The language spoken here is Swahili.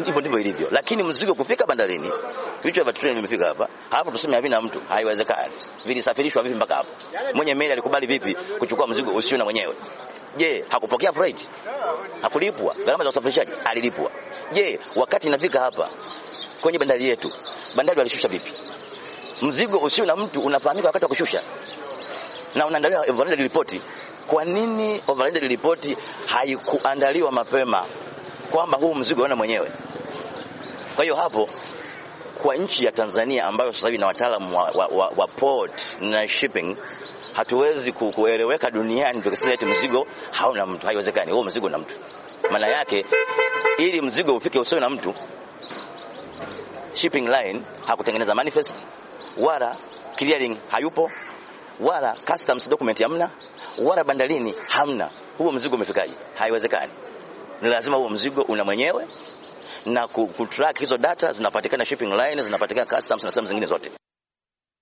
Ndivyo ndivyo ilivyo, lakini mzigo kufika bandarini, vichwa vya treni vimefika hapa, halafu tuseme havina mtu, haiwezekani. Vilisafirishwa vipi mpaka hapo? Mwenye meli alikubali vipi kuchukua mzigo usio na mwenyewe? Je, hakupokea freight? Hakulipwa gharama za usafirishaji? Alilipwa. Je, wakati inafika hapa kwenye bandari yetu, bandari walishusha vipi? Mzigo usio na mtu unafahamika wakati wa kushusha na unaandaliwa overlanded report. Kwa nini overlanded report haikuandaliwa mapema kwamba huu mzigo una mwenyewe? Kwa hiyo hapo kwa nchi ya Tanzania ambayo sasa hivi na wataalamu wa, wa, wa, wa port na shipping hatuwezi kueleweka duniani tukisema eti mzigo hauna mtu. Haiwezekani, huo mzigo na mtu. Maana yake ili mzigo ufike usio na mtu, shipping line hakutengeneza manifest wala clearing hayupo wala customs document hamna wala bandarini hamna. Huo mzigo umefikaje? Haiwezekani. Ni lazima huo mzigo una mwenyewe na kutrack hizo data zinapatikana shipping line, zinapatikana customs na sehemu zingine zote.